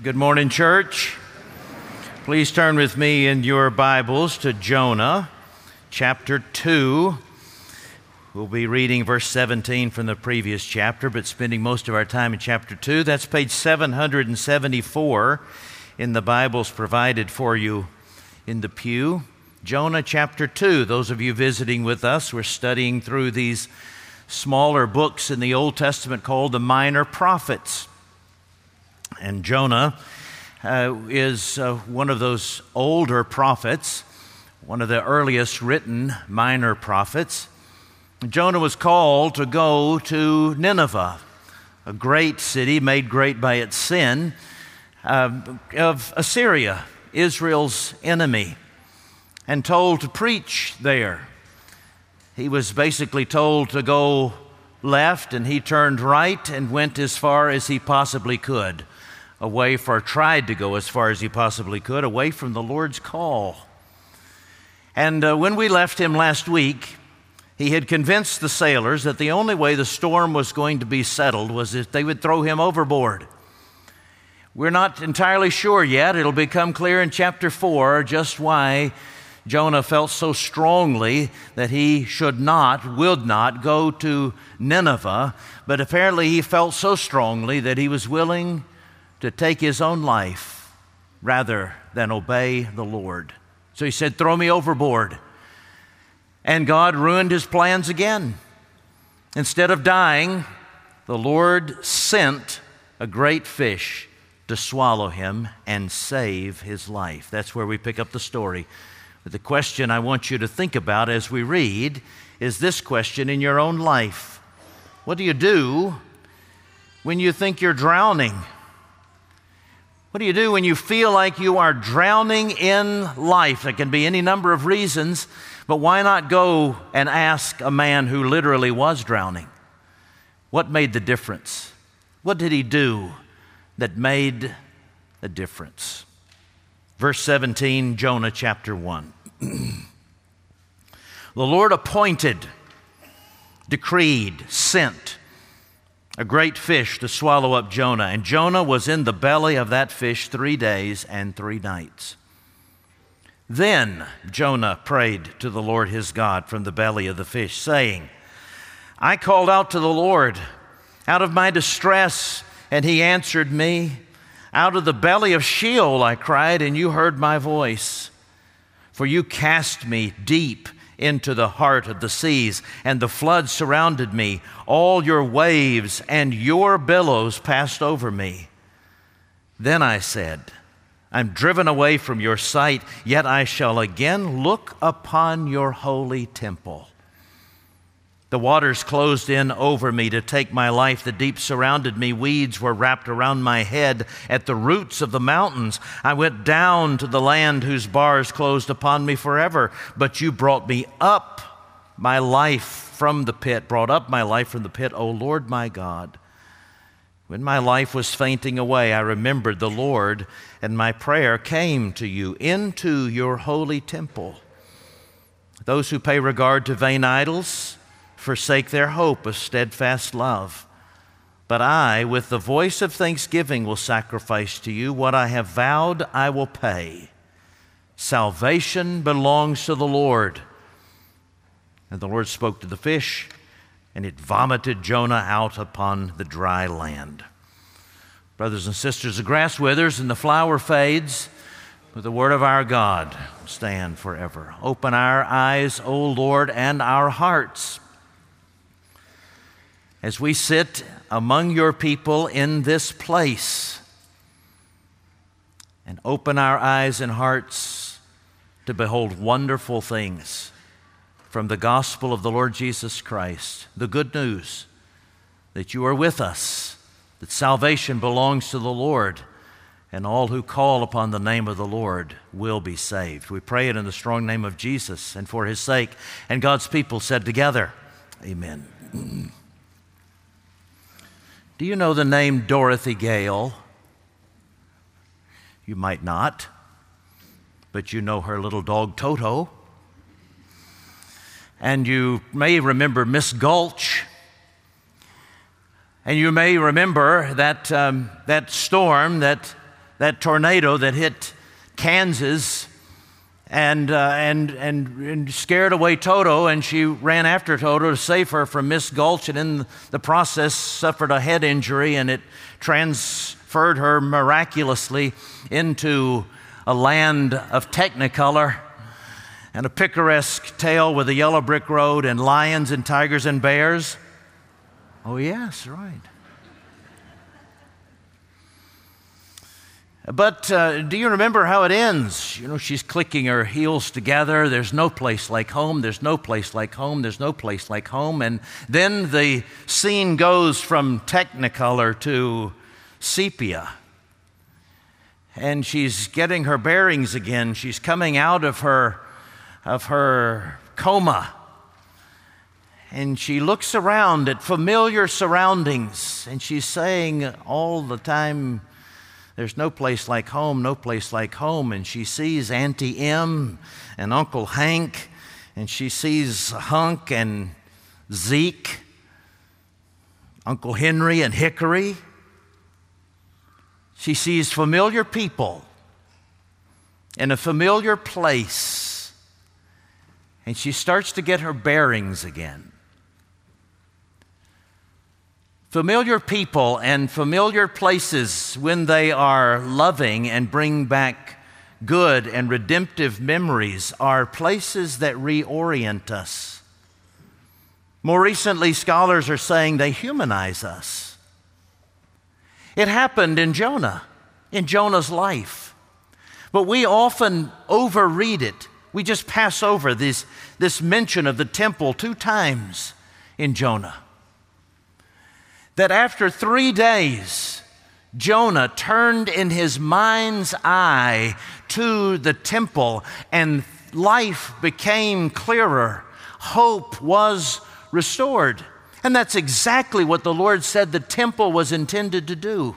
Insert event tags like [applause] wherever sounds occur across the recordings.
Good morning, church. Please turn with me in your Bibles to Jonah chapter 2. We'll be reading verse 17 from the previous chapter, but spending most of our time in chapter 2. That's page 774 in the Bibles provided for you in the pew. Jonah chapter 2. Those of you visiting with us, we're studying through these smaller books in the Old Testament called the Minor Prophets. And Jonah uh, is uh, one of those older prophets, one of the earliest written minor prophets. Jonah was called to go to Nineveh, a great city made great by its sin uh, of Assyria, Israel's enemy, and told to preach there. He was basically told to go left, and he turned right and went as far as he possibly could away for tried to go as far as he possibly could away from the Lord's call. And uh, when we left him last week, he had convinced the sailors that the only way the storm was going to be settled was if they would throw him overboard. We're not entirely sure yet. It'll become clear in chapter 4 just why Jonah felt so strongly that he should not, would not go to Nineveh, but apparently he felt so strongly that he was willing to take his own life rather than obey the Lord. So he said, Throw me overboard. And God ruined his plans again. Instead of dying, the Lord sent a great fish to swallow him and save his life. That's where we pick up the story. But the question I want you to think about as we read is this question in your own life What do you do when you think you're drowning? What do you do when you feel like you are drowning in life? There can be any number of reasons, but why not go and ask a man who literally was drowning? What made the difference? What did he do that made a difference? Verse 17, Jonah chapter 1. [clears throat] the Lord appointed, decreed, sent a great fish to swallow up Jonah. And Jonah was in the belly of that fish three days and three nights. Then Jonah prayed to the Lord his God from the belly of the fish, saying, I called out to the Lord out of my distress, and he answered me. Out of the belly of Sheol I cried, and you heard my voice. For you cast me deep into the heart of the seas, and the flood surrounded me. All your waves and your billows passed over me. Then I said, I'm driven away from your sight, yet I shall again look upon your holy temple. The waters closed in over me to take my life. The deep surrounded me. Weeds were wrapped around my head. At the roots of the mountains, I went down to the land whose bars closed upon me forever. But you brought me up my life from the pit, brought up my life from the pit, O Lord my God. When my life was fainting away, I remembered the Lord, and my prayer came to you into your holy temple. Those who pay regard to vain idols, forsake their hope of steadfast love. But I, with the voice of thanksgiving, will sacrifice to you what I have vowed I will pay. Salvation belongs to the Lord. And the Lord spoke to the fish, and it vomited Jonah out upon the dry land. Brothers and sisters, the grass withers and the flower fades, but the word of our God stand forever. Open our eyes, O Lord, and our hearts as we sit among your people in this place and open our eyes and hearts to behold wonderful things from the gospel of the Lord Jesus Christ, the good news that you are with us, that salvation belongs to the Lord, and all who call upon the name of the Lord will be saved. We pray it in the strong name of Jesus and for his sake. And God's people said together, Amen. Do you know the name Dorothy Gale? You might not, but you know her little dog Toto. And you may remember Miss Gulch. And you may remember that, um, that storm that that tornado that hit Kansas and, uh, and, and, and, scared away Toto, and she ran after Toto to save her from Miss Gulch, and in the process suffered a head injury, and it transferred her miraculously into a land of technicolor and a picaresque tale with a yellow brick road and lions and tigers and bears. Oh, yes, right. But uh, do you remember how it ends? You know, she's clicking her heels together. There's no place like home. There's no place like home. There's no place like home. And then the scene goes from Technicolor to sepia. And she's getting her bearings again. She's coming out of her, of her coma. And she looks around at familiar surroundings. And she's saying all the time, there's no place like home, no place like home. And she sees Auntie Em and Uncle Hank, and she sees Hunk and Zeke, Uncle Henry and Hickory. She sees familiar people in a familiar place, and she starts to get her bearings again. Familiar people and familiar places, when they are loving and bring back good and redemptive memories, are places that reorient us. More recently, scholars are saying they humanize us. It happened in Jonah, in Jonah's life. But we often overread it. We just pass over this, this mention of the temple two times in Jonah that after three days, Jonah turned in his mind's eye to the temple and life became clearer. Hope was restored. And that's exactly what the Lord said the temple was intended to do.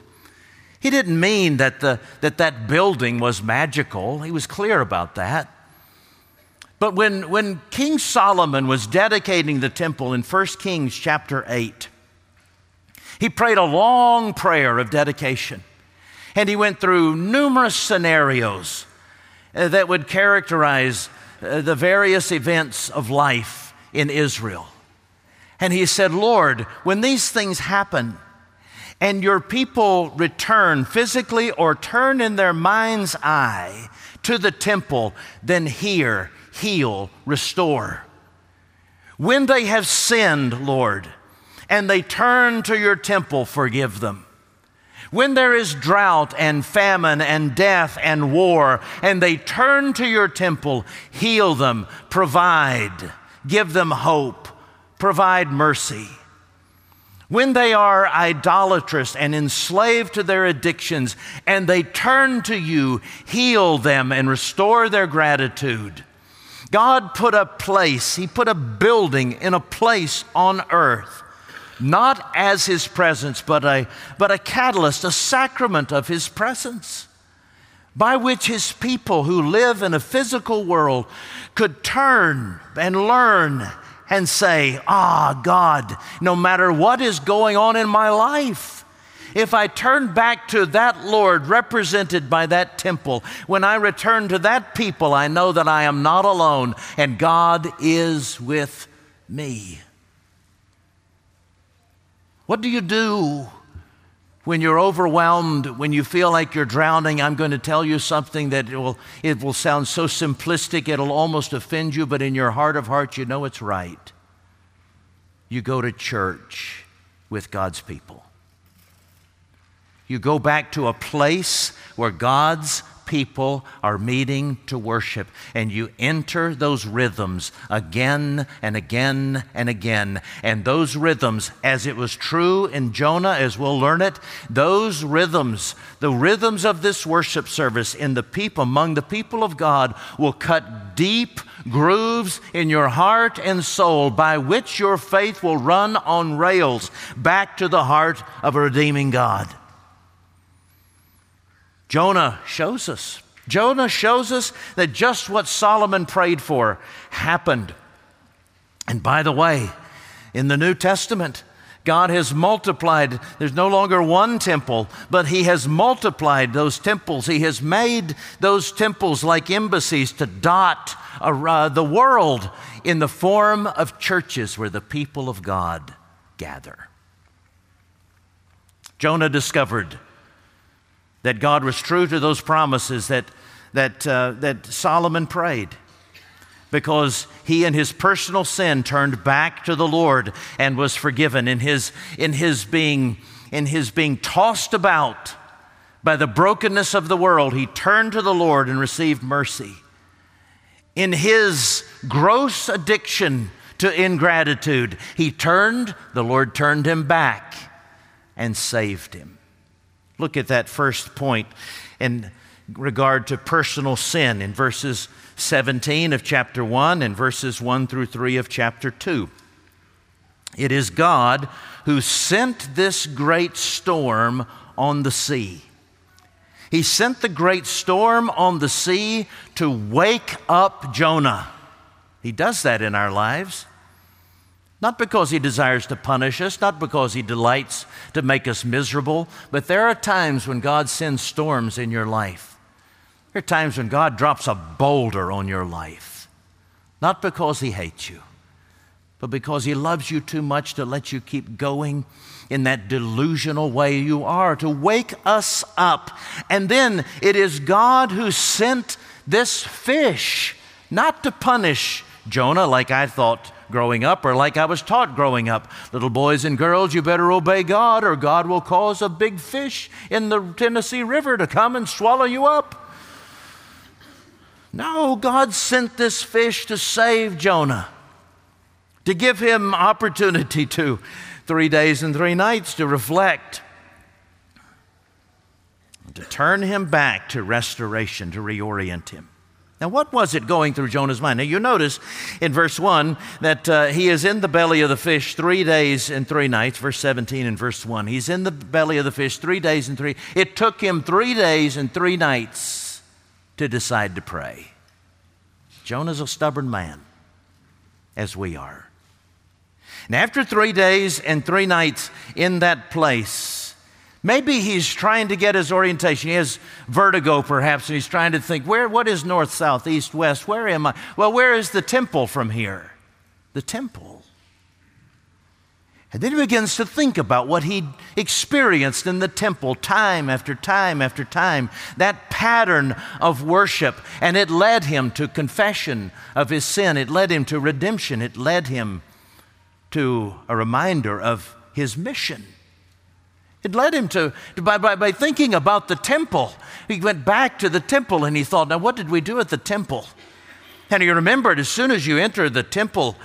He didn't mean that the, that, that building was magical, he was clear about that. But when, when King Solomon was dedicating the temple in 1 Kings chapter 8, he prayed a long prayer of dedication. And he went through numerous scenarios uh, that would characterize uh, the various events of life in Israel. And he said, Lord, when these things happen, and your people return physically or turn in their mind's eye to the temple, then hear, heal, restore. When they have sinned, Lord, and they turn to your temple, forgive them. When there is drought and famine and death and war, and they turn to your temple, heal them, provide, give them hope, provide mercy. When they are idolatrous and enslaved to their addictions, and they turn to you, heal them and restore their gratitude. God put a place, He put a building in a place on earth not as his presence, but a, but a catalyst, a sacrament of his presence, by which his people who live in a physical world could turn and learn and say, Ah, God, no matter what is going on in my life, if I turn back to that Lord represented by that temple, when I return to that people, I know that I am not alone and God is with me. What do you do when you're overwhelmed, when you feel like you're drowning? I'm going to tell you something that it will, it will sound so simplistic, it'll almost offend you, but in your heart of hearts, you know it's right. You go to church with God's people. You go back to a place where God's people are meeting to worship, and you enter those rhythms again and again and again. And those rhythms, as it was true in Jonah, as we'll learn it, those rhythms, the rhythms of this worship service in the people, among the people of God, will cut deep grooves in your heart and soul by which your faith will run on rails back to the heart of a redeeming God. Jonah shows us. Jonah shows us that just what Solomon prayed for happened. And by the way, in the New Testament, God has multiplied. There's no longer one temple, but He has multiplied those temples. He has made those temples like embassies to dot uh, the world in the form of churches where the people of God gather. Jonah discovered that God was true to those promises that, that, uh, that Solomon prayed because he in his personal sin turned back to the Lord and was forgiven in his, in his, being, in his being tossed about by the brokenness of the world. He turned to the Lord and received mercy. In his gross addiction to ingratitude, he turned, the Lord turned him back and saved him. Look at that first point in regard to personal sin in verses 17 of chapter 1 and verses 1 through 3 of chapter 2. It is God who sent this great storm on the sea. He sent the great storm on the sea to wake up Jonah. He does that in our lives. Not because he desires to punish us, not because he delights to make us miserable, but there are times when God sends storms in your life there are times when God drops a boulder on your life, not because He hates you, but because He loves you too much to let you keep going in that delusional way you are, to wake us up. And then it is God who sent this fish, not to punish Jonah like I thought growing up or like I was taught growing up. Little boys and girls, you better obey God or God will cause a big fish in the Tennessee River to come and swallow you up. No, God sent this fish to save Jonah, to give him opportunity to three days and three nights to reflect, to turn him back to restoration, to reorient him. Now, what was it going through Jonah's mind? Now, you notice in verse 1 that uh, he is in the belly of the fish three days and three nights, verse 17 and verse 1. He's in the belly of the fish three days and three. It took him three days and three nights to decide to pray. Jonah's a stubborn man, as we are. And after three days and three nights in that place, maybe he's trying to get his orientation. He has vertigo, perhaps, and he's trying to think, where, what is north, south, east, west? Where am I? Well, where is the temple from here? The temple. And then he begins to think about what he'd experienced in the temple time after time after time, that pattern of worship. And it led him to confession of his sin, it led him to redemption, it led him to a reminder of his mission. It led him to, to by, by, by thinking about the temple. He went back to the temple and he thought, now what did we do at the temple? And he remembered as soon as you enter the temple,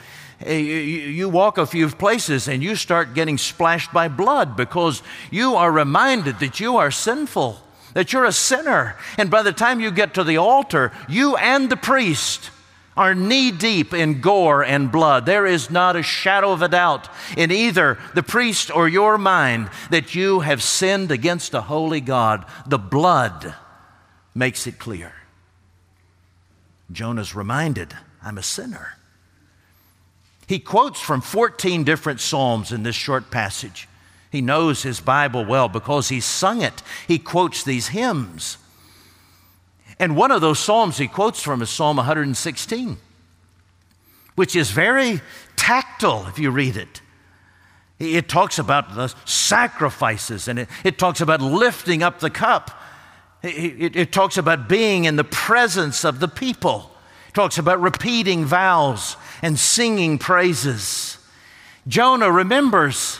eh, you walk a few places and you start getting splashed by blood because you are reminded that you are sinful, that you're a sinner. And by the time you get to the altar, you and the priest are knee deep in gore and blood. There is not a shadow of a doubt in either the priest or your mind that you have sinned against a holy God. The blood makes it clear. Jonah's reminded, I'm a sinner. He quotes from 14 different Psalms in this short passage. He knows his Bible well because he's sung it. He quotes these hymns. And one of those Psalms he quotes from is Psalm 116, which is very tactile if you read it. It talks about the sacrifices and it, it talks about lifting up the cup. It, it, it talks about being in the presence of the people. It talks about repeating vows and singing praises. Jonah remembers,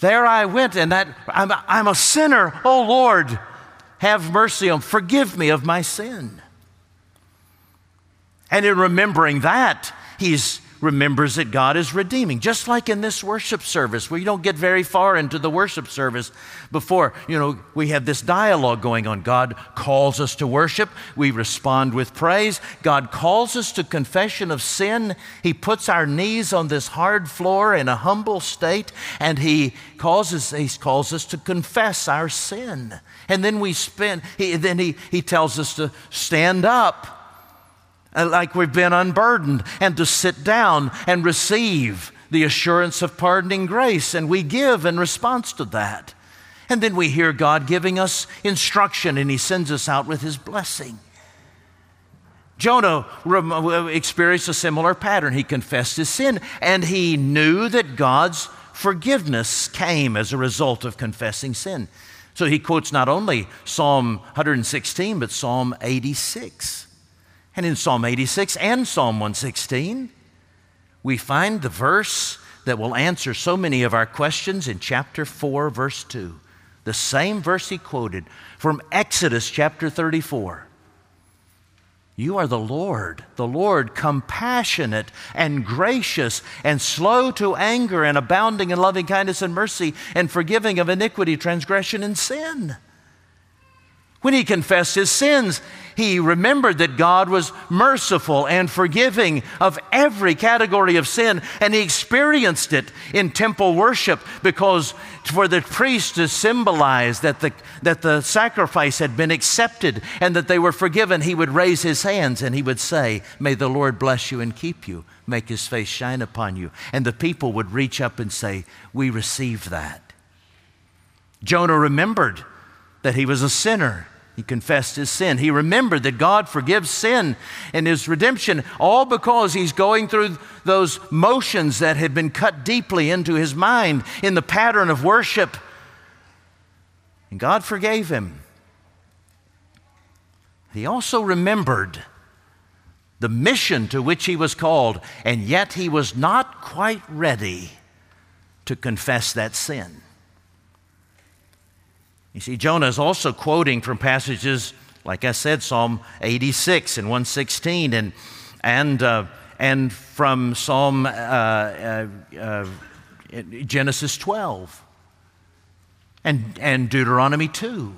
there I went, and that I'm, I'm a sinner. Oh Lord, have mercy on, forgive me of my sin. And in remembering that, he's remembers that God is redeeming. Just like in this worship service, you don't get very far into the worship service before, you know, we have this dialogue going on. God calls us to worship, we respond with praise. God calls us to confession of sin. He puts our knees on this hard floor in a humble state, and He causes, he calls us to confess our sin. And then we spend, he, then he, he tells us to stand up Uh, like we've been unburdened, and to sit down and receive the assurance of pardoning grace, and we give in response to that. And then we hear God giving us instruction, and He sends us out with His blessing. Jonah uh, experienced a similar pattern. He confessed his sin, and he knew that God's forgiveness came as a result of confessing sin. So he quotes not only Psalm 116, but Psalm 86. And in Psalm 86 and Psalm 116, we find the verse that will answer so many of our questions in chapter 4, verse 2. The same verse he quoted from Exodus chapter 34. You are the Lord, the Lord, compassionate and gracious and slow to anger and abounding in loving kindness and mercy and forgiving of iniquity, transgression, and sin. When he confessed his sins, he remembered that God was merciful and forgiving of every category of sin, and he experienced it in temple worship because for the priest to symbolize that the, that the sacrifice had been accepted and that they were forgiven, he would raise his hands and he would say, May the Lord bless you and keep you, make his face shine upon you. And the people would reach up and say, We receive that. Jonah remembered that he was a sinner he confessed his sin. He remembered that God forgives sin and his redemption, all because he's going through those motions that had been cut deeply into his mind in the pattern of worship. And God forgave him. He also remembered the mission to which he was called, and yet he was not quite ready to confess that sin. You see, Jonah is also quoting from passages, like I said, Psalm 86 and 116, and, and, uh, and from Psalm uh, uh, uh Genesis 12 and, and Deuteronomy 2,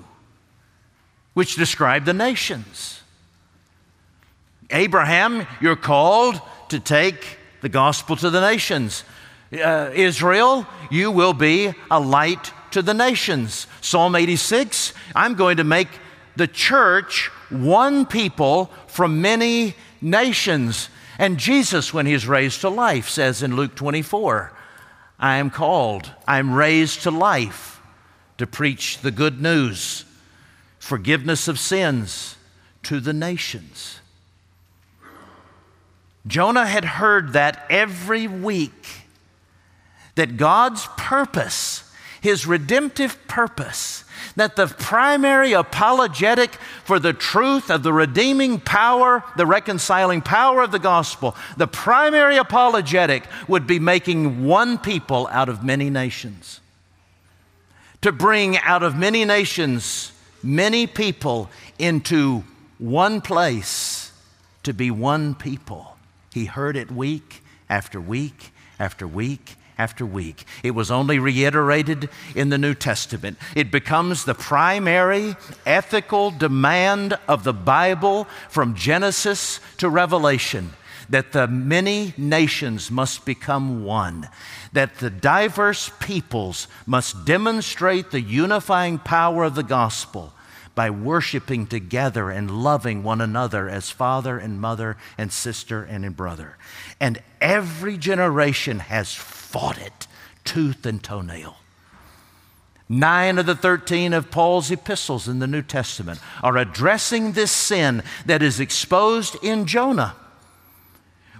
which describe the nations. Abraham, you're called to take the gospel to the nations. Uh, Israel, you will be a light to the nations. Psalm 86 I'm going to make the church one people from many nations. And Jesus, when he's raised to life, says in Luke 24, I am called, I'm raised to life to preach the good news, forgiveness of sins to the nations. Jonah had heard that every week that God's purpose his redemptive purpose, that the primary apologetic for the truth of the redeeming power, the reconciling power of the gospel, the primary apologetic would be making one people out of many nations. To bring out of many nations many people into one place to be one people. He heard it week after week after week after week. It was only reiterated in the New Testament. It becomes the primary ethical demand of the Bible from Genesis to Revelation that the many nations must become one, that the diverse peoples must demonstrate the unifying power of the gospel by worshiping together and loving one another as father and mother and sister and brother. And every generation has fought it tooth and toenail. Nine of the 13 of Paul's epistles in the New Testament are addressing this sin that is exposed in Jonah.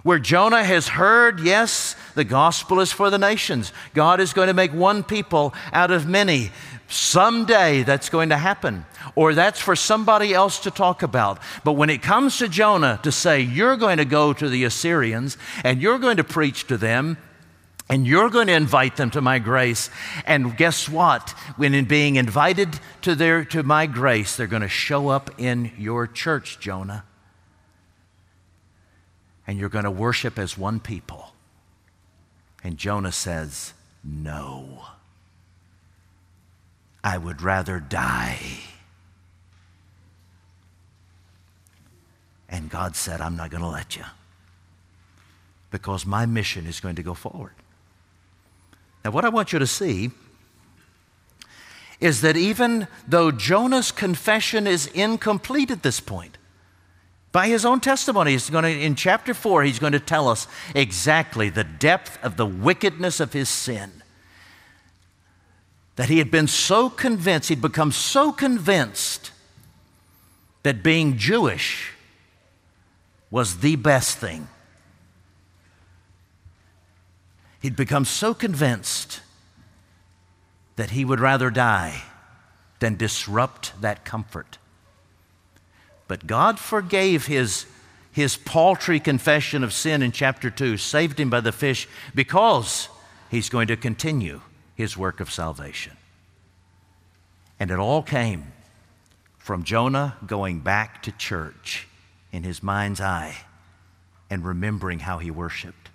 Where Jonah has heard, yes, the gospel is for the nations. God is going to make one people out of many. Someday that's going to happen, or that's for somebody else to talk about. But when it comes to Jonah to say, You're going to go to the Assyrians and you're going to preach to them, and you're going to invite them to my grace. And guess what? When in being invited to, their, to my grace, they're going to show up in your church, Jonah. And you're going to worship as one people. And Jonah says, No. I would rather die. And God said, I'm not going to let you because my mission is going to go forward. Now, what I want you to see is that even though Jonah's confession is incomplete at this point, By his own testimony, he's going to, in chapter 4, he's going to tell us exactly the depth of the wickedness of his sin. That he had been so convinced, he'd become so convinced that being Jewish was the best thing. He'd become so convinced that he would rather die than disrupt that comfort. But God forgave his, his paltry confession of sin in chapter 2, saved him by the fish, because he's going to continue his work of salvation. And it all came from Jonah going back to church in his mind's eye and remembering how he worshiped.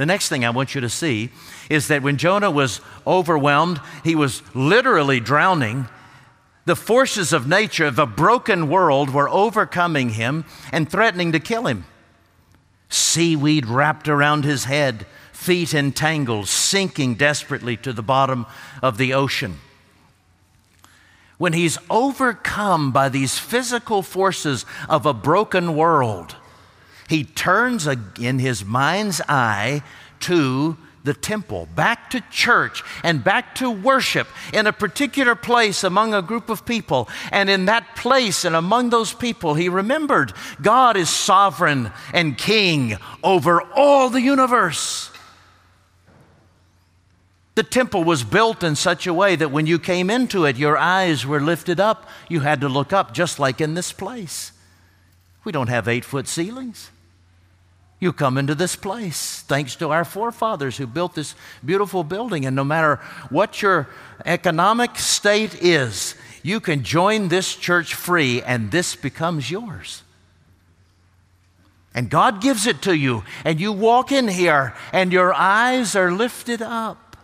The next thing I want you to see is that when Jonah was overwhelmed, he was literally drowning. The forces of nature of a broken world were overcoming him and threatening to kill him. Seaweed wrapped around his head, feet entangled, sinking desperately to the bottom of the ocean. When he's overcome by these physical forces of a broken world, he turns in his mind's eye to the temple, back to church, and back to worship in a particular place among a group of people. And in that place and among those people, he remembered God is sovereign and king over all the universe. The temple was built in such a way that when you came into it, your eyes were lifted up. You had to look up, just like in this place. We don't have eight foot ceilings. You come into this place thanks to our forefathers who built this beautiful building. And no matter what your economic state is, you can join this church free and this becomes yours. And God gives it to you, and you walk in here, and your eyes are lifted up.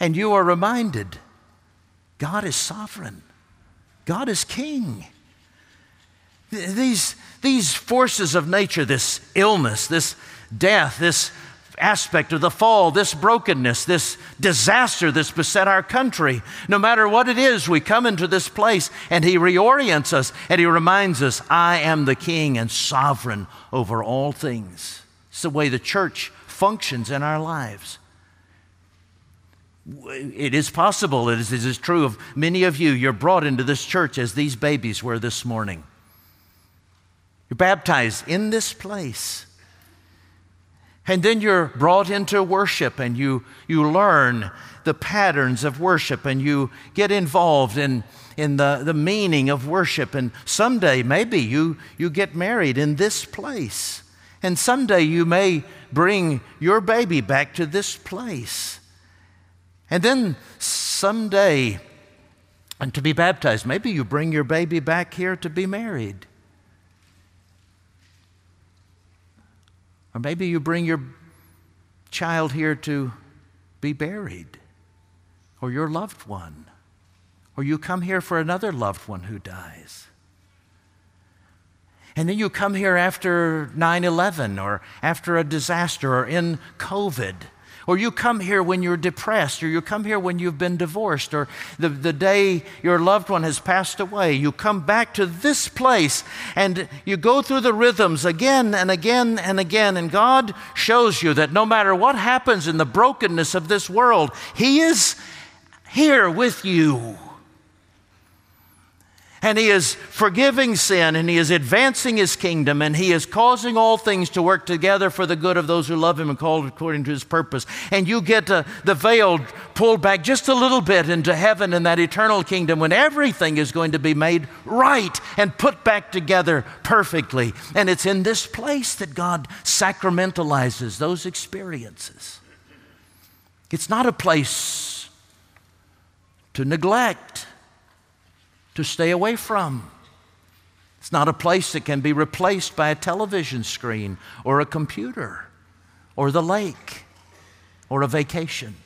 And you are reminded God is sovereign, God is king. These, these forces of nature, this illness, this death, this aspect of the fall, this brokenness, this disaster that's beset our country, no matter what it is, we come into this place and He reorients us and He reminds us, I am the King and sovereign over all things. It's the way the church functions in our lives. It is possible, it is, it is true of many of you, you're brought into this church as these babies were this morning. You're baptized in this place. And then you're brought into worship and you, you learn the patterns of worship and you get involved in, in the, the meaning of worship. And someday, maybe, you, you get married in this place. And someday you may bring your baby back to this place. And then someday, and to be baptized, maybe you bring your baby back here to be married. Or maybe you bring your child here to be buried, or your loved one, or you come here for another loved one who dies. And then you come here after 9 11 or after a disaster or in COVID or you come here when you're depressed, or you come here when you've been divorced, or the, the day your loved one has passed away. You come back to this place and you go through the rhythms again and again and again. And God shows you that no matter what happens in the brokenness of this world, He is here with you. And he is forgiving sin and he is advancing his kingdom and he is causing all things to work together for the good of those who love him and called according to his purpose. And you get uh, the veil pulled back just a little bit into heaven and that eternal kingdom when everything is going to be made right and put back together perfectly. And it's in this place that God sacramentalizes those experiences. It's not a place to neglect to stay away from. It's not a place that can be replaced by a television screen or a computer or the lake or a vacation.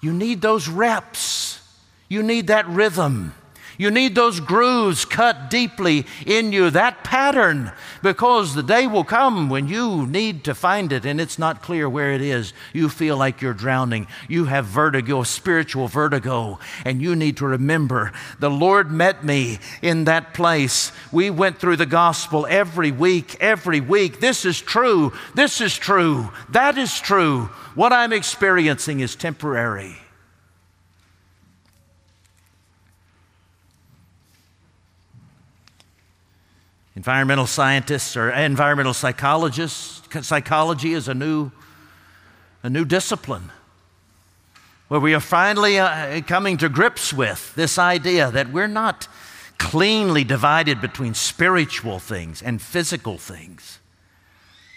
You need those reps. You need that rhythm. You need those grooves cut deeply in you, that pattern, because the day will come when you need to find it and it's not clear where it is. You feel like you're drowning. You have vertigo, spiritual vertigo, and you need to remember the Lord met me in that place. We went through the gospel every week, every week. This is true. This is true. That is true. What I'm experiencing is temporary. Environmental scientists or environmental psychologists, psychology is a new, a new discipline where we are finally uh, coming to grips with this idea that we're not cleanly divided between spiritual things and physical things.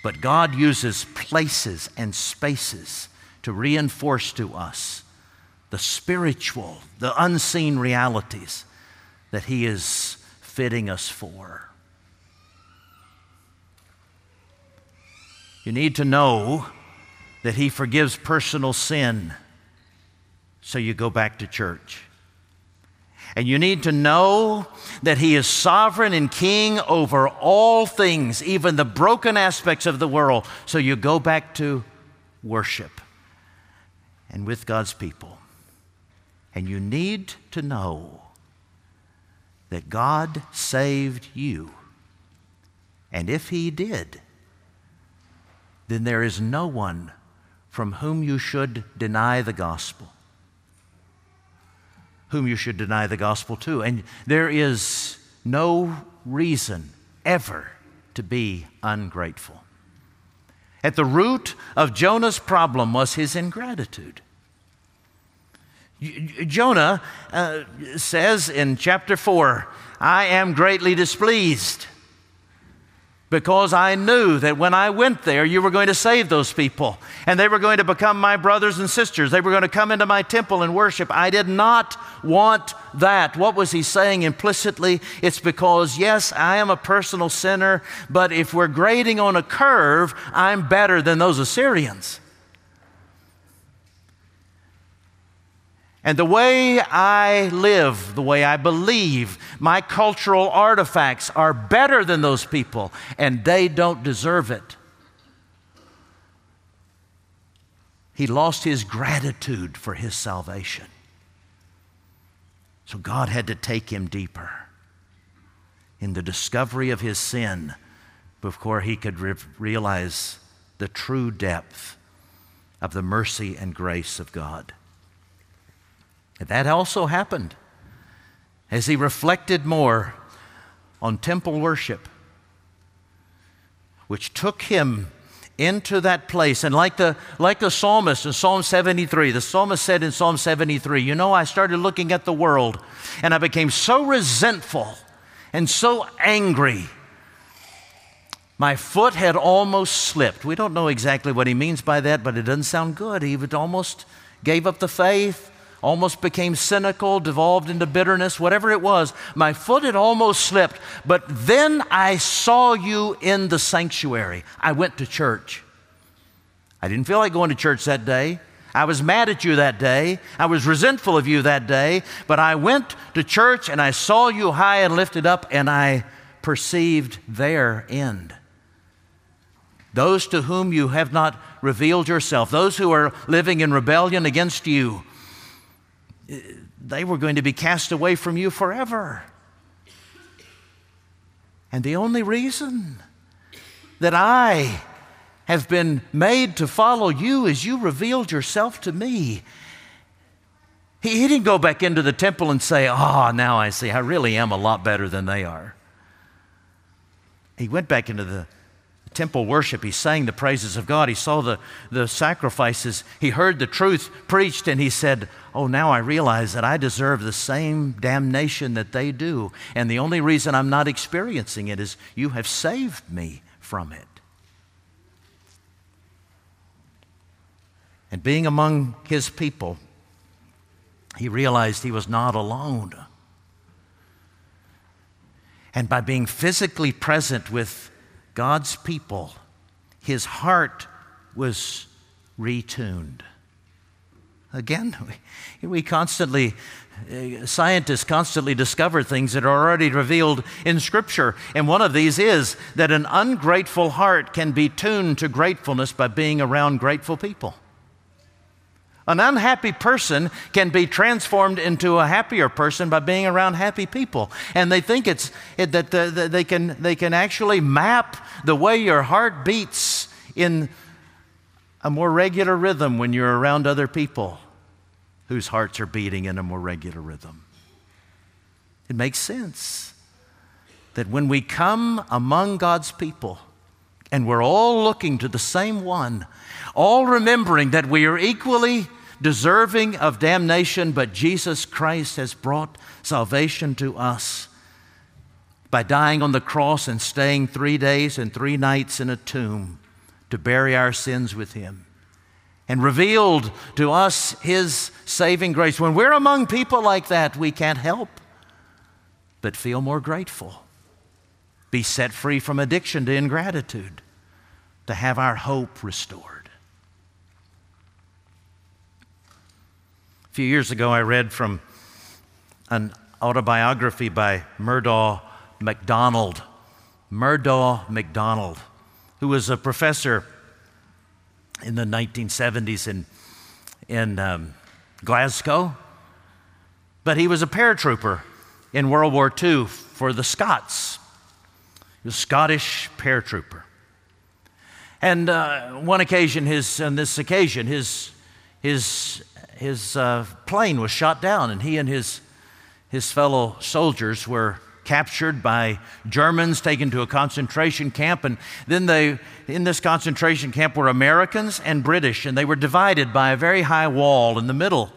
But God uses places and spaces to reinforce to us the spiritual, the unseen realities that He is fitting us for. You need to know that He forgives personal sin, so you go back to church. And you need to know that He is sovereign and king over all things, even the broken aspects of the world, so you go back to worship and with God's people. And you need to know that God saved you. And if He did, then there is no one from whom you should deny the gospel. Whom you should deny the gospel to. And there is no reason ever to be ungrateful. At the root of Jonah's problem was his ingratitude. Jonah uh, says in chapter 4, I am greatly displeased because I knew that when I went there, you were going to save those people and they were going to become my brothers and sisters. They were going to come into my temple and worship. I did not want that. What was he saying implicitly? It's because, yes, I am a personal sinner, but if we're grading on a curve, I'm better than those Assyrians. And the way I live, the way I believe, my cultural artifacts are better than those people, and they don't deserve it. He lost his gratitude for his salvation. So God had to take him deeper in the discovery of his sin before he could re- realize the true depth of the mercy and grace of God. That also happened as he reflected more on temple worship, which took him into that place. And like the, like the psalmist in Psalm 73, the psalmist said in Psalm 73, You know, I started looking at the world and I became so resentful and so angry. My foot had almost slipped. We don't know exactly what he means by that, but it doesn't sound good. He would almost gave up the faith almost became cynical, devolved into bitterness, whatever it was. My foot had almost slipped, but then I saw you in the sanctuary. I went to church. I didn't feel like going to church that day. I was mad at you that day. I was resentful of you that day, but I went to church and I saw you high and lifted up and I perceived their end. Those to whom you have not revealed yourself, those who are living in rebellion against you, they were going to be cast away from you forever. And the only reason that I have been made to follow you is you revealed yourself to me. He, he didn't go back into the temple and say, Oh, now I see, I really am a lot better than they are. He went back into the temple worship. He sang the praises of God. He saw the, the sacrifices. He heard the truth preached, and he said, Oh, now I realize that I deserve the same damnation that they do. And the only reason I'm not experiencing it is you have saved me from it. And being among his people, he realized he was not alone. And by being physically present with God's people, his heart was retuned. Again, [laughs] we, we constantly, uh, scientists constantly discover things that are already revealed in Scripture. And one of these is that an ungrateful heart can be tuned to gratefulness by being around grateful people. An unhappy person can be transformed into a happier person by being around happy people. And they think it's it, that uh, they, can, they can actually map the way your heart beats in a more regular rhythm when you're around other people whose hearts are beating in a more regular rhythm. It makes sense that when we come among God's people and we're all looking to the same one, all remembering that we are equally deserving of damnation, but Jesus Christ has brought salvation to us by dying on the cross and staying three days and three nights in a tomb to bury our sins with Him and revealed to us His saving grace. When we're among people like that, we can't help but feel more grateful, be set free from addiction to ingratitude, to have our hope restored. A few years ago, I read from an autobiography by Murdo MacDonald. Murdo MacDonald, who was a professor in the 1970s in, in um, Glasgow, but he was a paratrooper in World War II for the Scots. He was a Scottish paratrooper. And uh, one occasion, his, on this occasion, his, his his uh, plane was shot down, and he and his, his fellow soldiers were captured by Germans, taken to a concentration camp. And then they, in this concentration camp were Americans and British, and they were divided by a very high wall in the middle.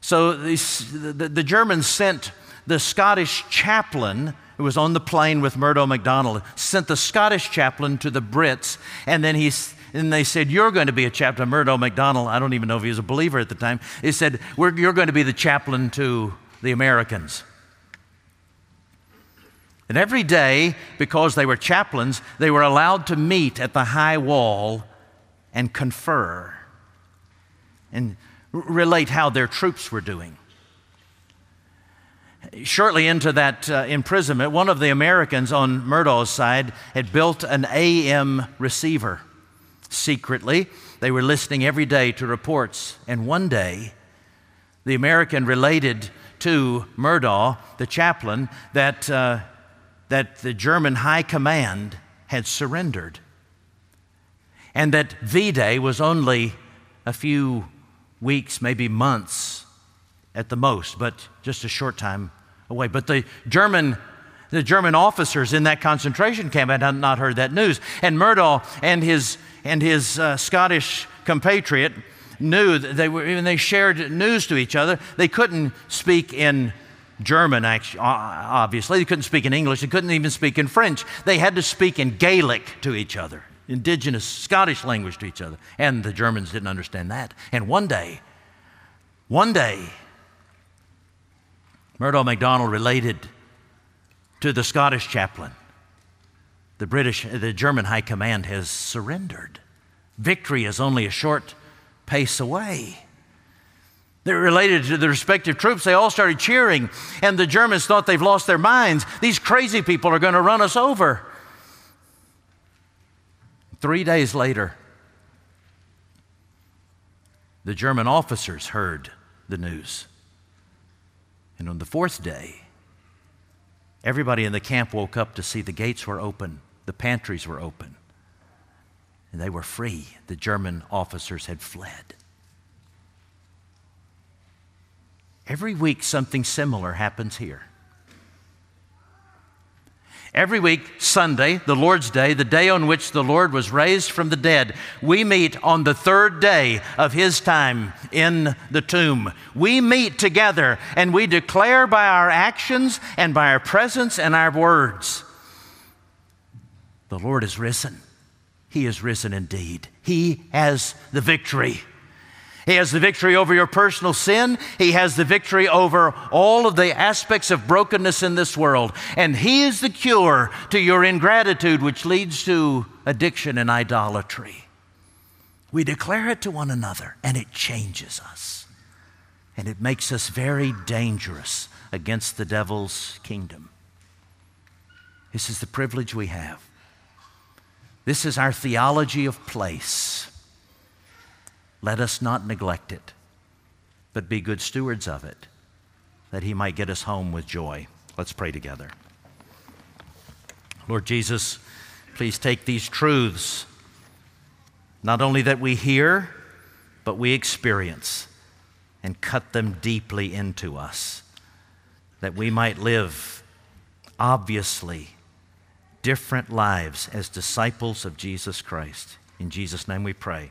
So these, the, the Germans sent the Scottish chaplain who was on the plane with Murdo MacDonald, sent the Scottish chaplain to the Brits, and then he and they said, You're going to be a chaplain. Murdo MacDonald, I don't even know if he was a believer at the time, he said, You're going to be the chaplain to the Americans. And every day, because they were chaplains, they were allowed to meet at the high wall and confer and relate how their troops were doing. Shortly into that uh, imprisonment, one of the Americans on Murdo's side had built an AM receiver secretly. They were listening every day to reports. And one day, the American related to Murdo, the chaplain, that, uh, that the German high command had surrendered. And that V Day was only a few weeks, maybe months at the most, but just a short time away. But the German the German officers in that concentration camp had not heard that news. And Murdo and his and his uh, Scottish compatriot knew that they were, even they shared news to each other. They couldn't speak in German, actually, obviously. They couldn't speak in English. They couldn't even speak in French. They had to speak in Gaelic to each other, indigenous Scottish language to each other. And the Germans didn't understand that. And one day, one day, Murdo MacDonald related to the Scottish chaplain the British, the German high command has surrendered. Victory is only a short pace away. They're related to the respective troops. They all started cheering, and the Germans thought they've lost their minds. These crazy people are going to run us over. Three days later, the German officers heard the news. And on the fourth day, everybody in the camp woke up to see the gates were open the pantries were open. And they were free. The German officers had fled. Every week, something similar happens here. Every week, Sunday, the Lord's Day, the day on which the Lord was raised from the dead, we meet on the third day of His time in the tomb. We meet together and we declare by our actions and by our presence and our words the Lord is risen. He is risen indeed. He has the victory. He has the victory over your personal sin. He has the victory over all of the aspects of brokenness in this world. And He is the cure to your ingratitude, which leads to addiction and idolatry. We declare it to one another, and it changes us. And it makes us very dangerous against the devil's kingdom. This is the privilege we have. This is our theology of place. Let us not neglect it, but be good stewards of it, that He might get us home with joy. Let's pray together. Lord Jesus, please take these truths, not only that we hear, but we experience, and cut them deeply into us, that we might live obviously different lives as disciples of Jesus Christ. In Jesus' name we pray.